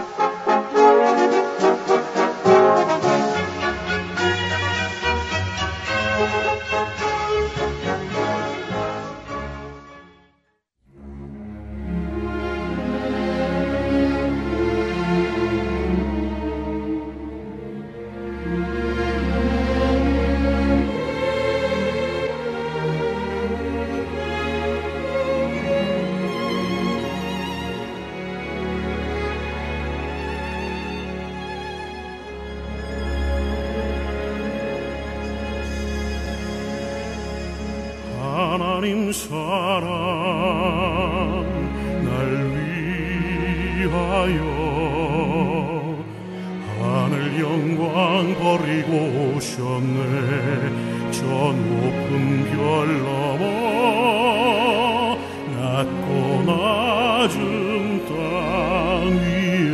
저 높은 별 넘어 낮고 낮은 땅 위에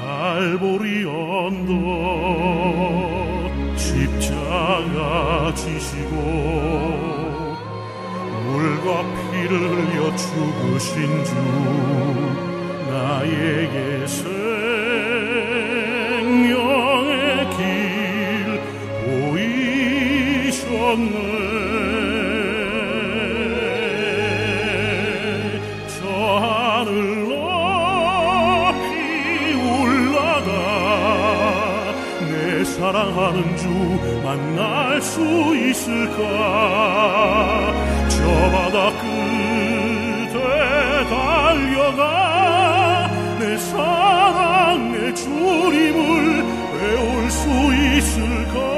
갈보리 언덕 십자가 지시고 물과 피를 흘려 죽으신 주 나에게 생 사랑하는 주 만날 수 있을까? 저 바다 끝에 달려가 내 사랑 내 주님을 배울 수 있을까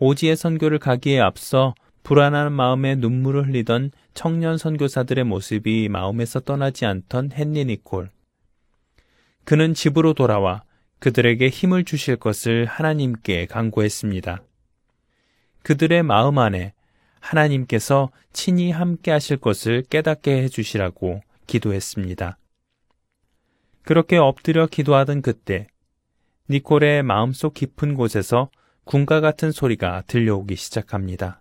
오지의 선교를 가기에 앞서 불안한 마음에 눈물을 흘리던 청년 선교사들의 모습이 마음에서 떠나지 않던 헨리 니콜. 그는 집으로 돌아와 그들에게 힘을 주실 것을 하나님께 간구했습니다. 그들의 마음 안에 하나님께서 친히 함께 하실 것을 깨닫게 해주시라고 기도했습니다. 그렇게 엎드려 기도하던 그때 니콜의 마음속 깊은 곳에서 군가 같은 소리가 들려오기 시작합니다.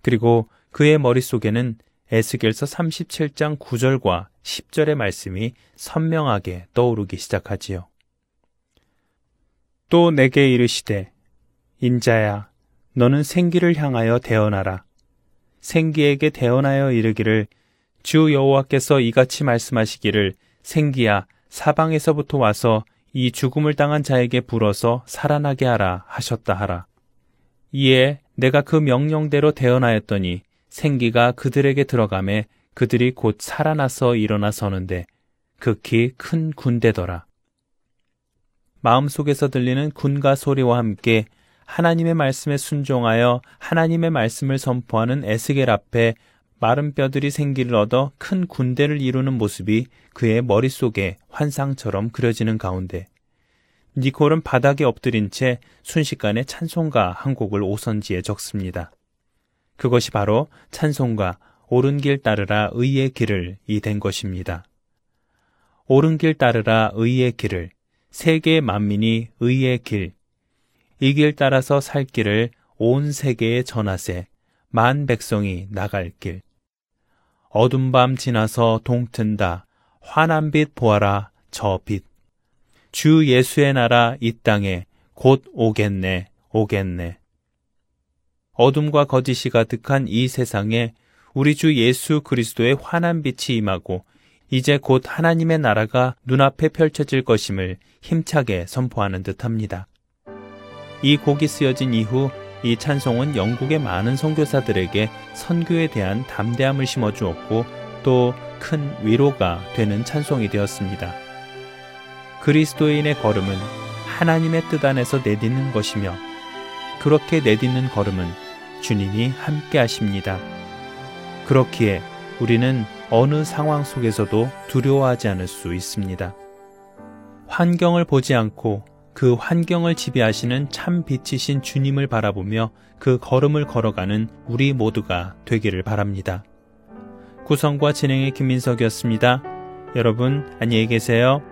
그리고 그의 머릿속에는 에스겔서 37장 9절과 10절의 말씀이 선명하게 떠오르기 시작하지요. 또 내게 이르시되 인자야 너는 생기를 향하여 대언하라 생기에게 대언하여 이르기를 주 여호와께서 이같이 말씀하시기를 생기야 사방에서부터 와서 이 죽음을 당한 자에게 불어서 살아나게 하라 하셨다 하라. 이에 내가 그 명령대로 대언하였더니 생기가 그들에게 들어가매 그들이 곧 살아나서 일어나 서는데 극히 큰 군대더라. 마음속에서 들리는 군가 소리와 함께 하나님의 말씀에 순종하여 하나님의 말씀을 선포하는 에스겔 앞에 마른 뼈들이 생기를 얻어 큰 군대를 이루는 모습이 그의 머릿속에 환상처럼 그려지는 가운데 니콜은 바닥에 엎드린 채 순식간에 찬송가 한 곡을 오선지에 적습니다. 그것이 바로 찬송가 옳은 길 따르라 의의 길을 이 된 것입니다. 옳은 길 따르라 의의 길을 세계 만민이 의의 길, 이 길 따라서 살 길을 온 세계에 전하세 만 백성이 나갈 길. 어둠 밤 지나서 동튼다. 환한 빛 보아라 저 빛. 주 예수의 나라 이 땅에 곧 오겠네 오겠네. 어둠과 거짓이 가득한 이 세상에 우리 주 예수 그리스도의 환한 빛이 임하고 이제 곧 하나님의 나라가 눈앞에 펼쳐질 것임을 힘차게 선포하는 듯 합니다. 이 곡이 쓰여진 이후 이 찬송은 영국의 많은 선교사들에게 선교에 대한 담대함을 심어 주었고 또 큰 위로가 되는 찬송이 되었습니다. 그리스도인의 걸음은 하나님의 뜻 안에서 내딛는 것이며 그렇게 내딛는 걸음은 주님이 함께 하십니다. 그렇기에 우리는 어느 상황 속에서도 두려워하지 않을 수 있습니다. 환경을 보지 않고 그 환경을 지배하시는 참 빛이신 주님을 바라보며 그 걸음을 걸어가는 우리 모두가 되기를 바랍니다. 구성과 진행의 김민석이었습니다. 여러분, 안녕히 계세요.